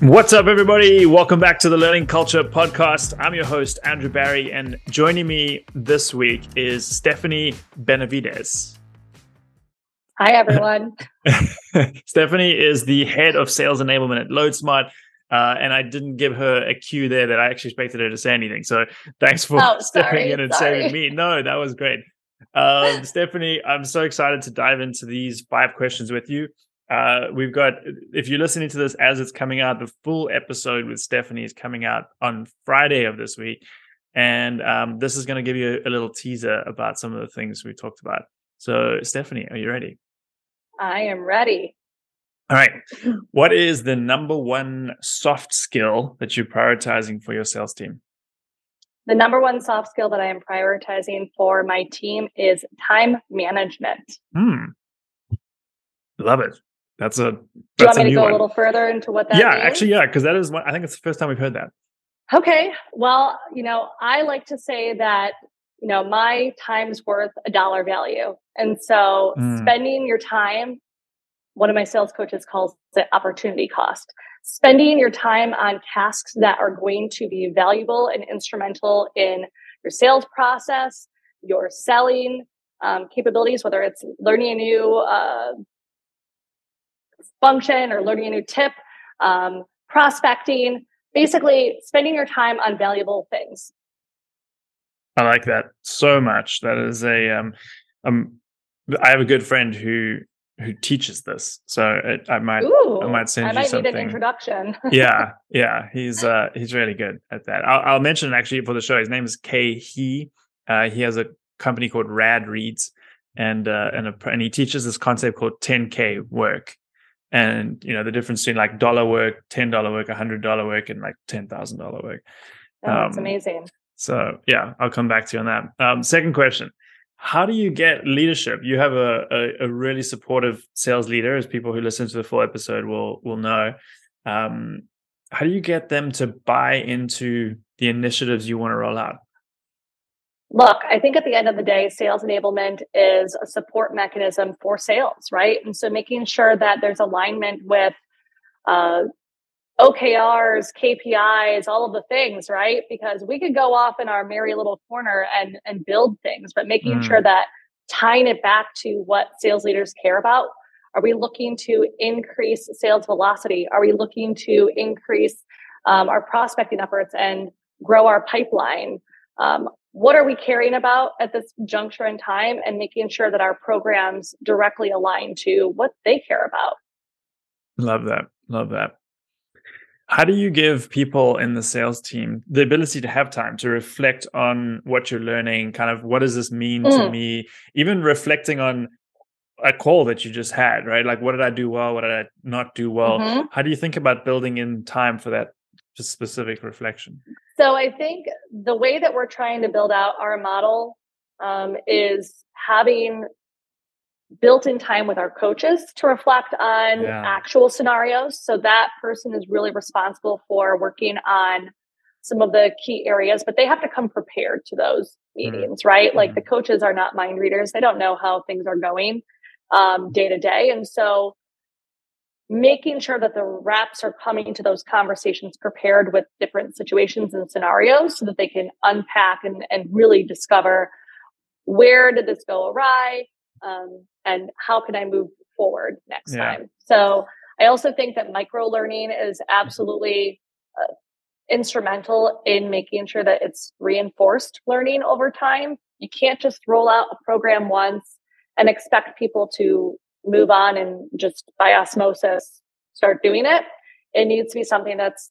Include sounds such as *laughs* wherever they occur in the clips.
What's up, everybody? Welcome back to the Learning Culture Podcast. I'm your host, Andrew Barry, and joining me this week is Stephanie Benavidez. Hi, everyone. *laughs* *laughs* Stephanie is the head of sales enablement at Loadsmart. Uh, and I didn't give her a cue there that I actually expected her to say anything. So thanks for oh, *laughs* stepping in and sorry. saving me. No, that was great. Um, Stephanie, I'm so excited to dive into these five questions with you. Uh, we've got, if you're listening to this as it's coming out, the full episode with Stephanie is coming out on Friday of this week. And um, this is going to give you a, a little teaser about some of the things we talked about. So, Stephanie, are you ready? I am ready. All right. What is the number one soft skill that you're prioritizing for your sales team? The number one soft skill that I am prioritizing for my team is time management. Hmm. Love it. That's a. Do you want me to go one. a little further into what that yeah, means? actually, yeah, because that is one. I think it's the first time we've heard that. Okay. Well, you know, I like to say that, you know, my time's worth a dollar value. And so Mm. spending your time, one of my sales coaches calls it opportunity cost. Spending your time on tasks that are going to be valuable and instrumental in your sales process, your selling um, capabilities, whether it's learning a new uh, function or learning a new tip, um, prospecting, basically spending your time on valuable things. I like that so much. That is a um, um, I have a good friend who who teaches this, so it, I might Ooh, I might send I you might need something. an introduction. *laughs* yeah, yeah, he's uh he's really good at that. I'll, I'll mention actually for the show. His name is Khe Hy. Uh, he has a company called Rad Reads, and uh, and a, and he teaches this concept called 10k work, and you know the difference between like dollar work, ten dollar work, hundred dollar work, and like ten thousand dollar work. Oh, that's Um, amazing. So yeah, I'll come back to you on that. Um, second question: How do you get leadership? You have a, a a really supportive sales leader, as people who listen to the full episode will will know. Um, how do you get them to buy into the initiatives you want to roll out? Look, I think at the end of the day, sales enablement is a support mechanism for sales, right? And so making sure that there's alignment with uh, OKRs, KPIs, all of the things, right? Because we could go off in our merry little corner and and build things, but making Mm. sure that tying it back to what sales leaders care about. Are we looking to increase sales velocity? Are we looking to increase um, our prospecting efforts and grow our pipeline? Um, what are we caring about at this juncture in time and making sure that our programs directly align to what they care about? Love that. Love that. How do you give people in the sales team the ability to have time to reflect on what you're learning? Kind of what does this mean to Mm. me? Even reflecting on a call that you just had, right? Like, what did I do well? What did I not do well? Mhm. How do you think about building in time for that specific reflection? So I think the way that we're trying to build out our model um, is having built-in time with our coaches to reflect on Yeah. actual scenarios. So that person is really responsible for working on some of the key areas, but they have to come prepared to those Mhm. meetings, right? Like Mhm. the coaches are not mind readers; they don't know how things are going um, day to day, and so making sure that the reps are coming to those conversations prepared with different situations and scenarios so that they can unpack and, and really discover where did this go awry um, and how can i move forward next Yeah. time so i also think that micro learning is absolutely uh, instrumental in making sure that it's reinforced learning over time you can't just roll out a program once and expect people to move on and just by osmosis start doing it. It needs to be something that's,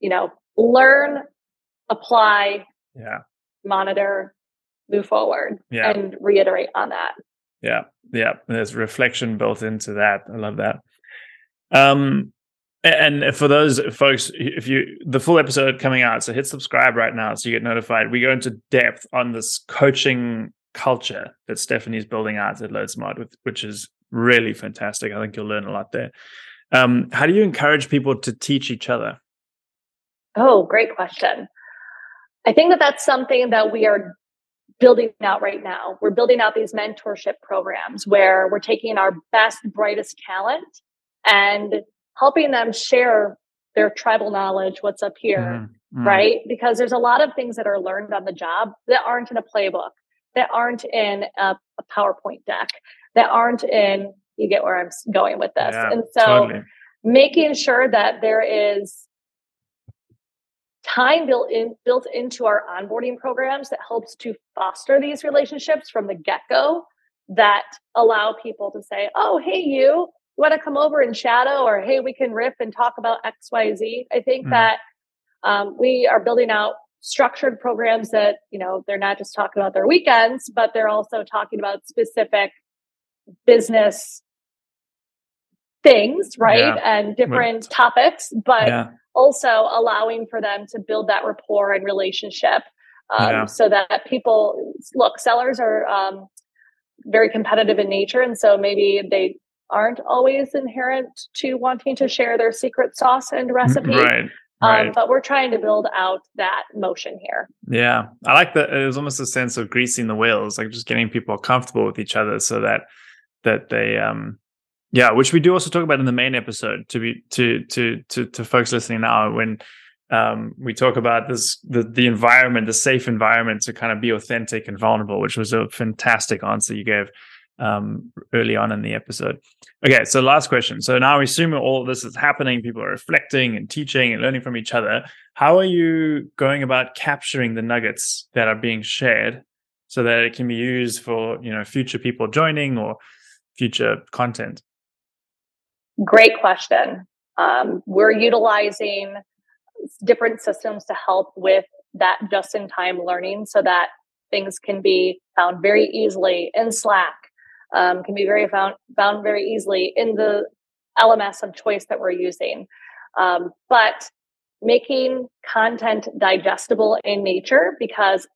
you know, learn, apply, Yeah. monitor, move forward, Yeah. and reiterate on that. Yeah, yeah. There's reflection built into that. I love that. Um, and for those folks, if you the full episode coming out, so hit subscribe right now so you get notified. We go into depth on this coaching culture that Stephanie's building out at Loadsmart, with, which is really fantastic. I think you'll learn a lot there. Um, how do you encourage people to teach each other? Oh, great question. I think that that's something that we are building out right now. We're building out these mentorship programs where we're taking our best, brightest talent and helping them share their tribal knowledge, what's up here, mm-hmm. mm-hmm. right? Because there's a lot of things that are learned on the job that aren't in a playbook, that aren't in a, a PowerPoint deck, that aren't in, you get where I'm going with this. Yeah, and so totally. making sure that there is time built in built into our onboarding programs that helps to foster these relationships from the get-go that allow people to say, oh, hey, you, you want to come over and shadow or hey we can riff and talk about xyz i think mm. that um, we are building out structured programs that you know they're not just talking about their weekends but they're also talking about specific business things right yeah. and different topics but yeah. also allowing for them to build that rapport and relationship um, yeah. so that people look sellers are um, very competitive in nature and so maybe they aren't always inherent to wanting to share their secret sauce and recipe. Right. Um, but we're trying to build out that motion here. Yeah. I like that. It was almost a sense of greasing the wheels, like just getting people comfortable with each other so that, that they, um, yeah, which we do also talk about in the main episode to be, to, to, to, to folks listening now when, um, we talk about this the the environment, the safe environment to kind of be authentic and vulnerable, which was a fantastic answer you gave um, early on in the episode. Okay, so last question. So now we assume all this is happening, people are reflecting and teaching and learning from each other. How are you going about capturing the nuggets that are being shared so that it can be used for you know future people joining or future content? Great question. Um, we're utilizing different systems to help with that just in time learning so that things can be found very easily in Slack um, can be very found found very easily in the LMS of choice that we're using. Um, but making content digestible in nature because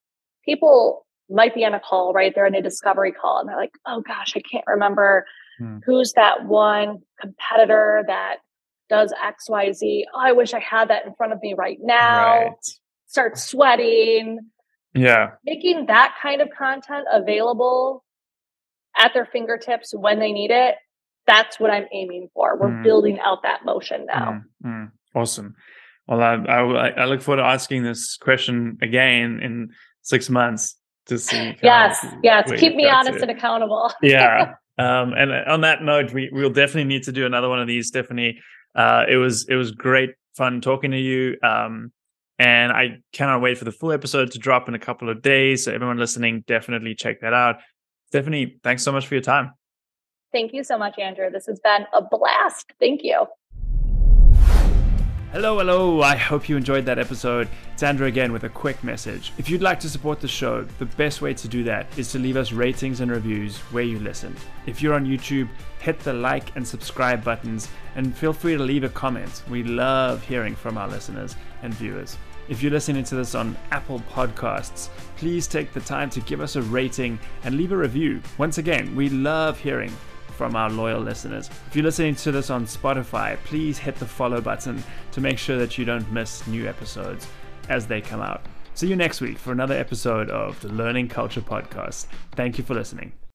people might be on a call, right? They're in a discovery call and they're like, oh gosh, I can't remember hmm. who's that one competitor that does XYZ. Oh, I wish I had that in front of me right now. Right. Start sweating. Yeah. Making that kind of content available at their fingertips when they need it. That's what I'm aiming for. We're mm. building out that motion now. Mm. Mm. Awesome. Well, I, I, I, look forward to asking this question again in six months to see. *sighs* Yes, yes. Keep me honest to. and accountable. *laughs* yeah. Um, and on that note, we we'll definitely need to do another one of these, Stephanie. Uh, it was it was great fun talking to you. Um, and I cannot wait for the full episode to drop in a couple of days. So everyone listening, definitely check that out. Stephanie, thanks so much for your time. Thank you so much, Andrew. This has been a blast. Thank you. Hello, hello. I hope you enjoyed that episode. It's Andrew again with a quick message. If you'd like to support the show, the best way to do that is to leave us ratings and reviews where you listen. If you're on YouTube, hit the like and subscribe buttons and feel free to leave a comment. We love hearing from our listeners and viewers. If you're listening to this on Apple Podcasts, please take the time to give us a rating and leave a review. Once again, we love hearing from our loyal listeners. If you're listening to this on Spotify, please hit the follow button to make sure that you don't miss new episodes as they come out. See you next week for another episode of the Learning Culture Podcast. Thank you for listening.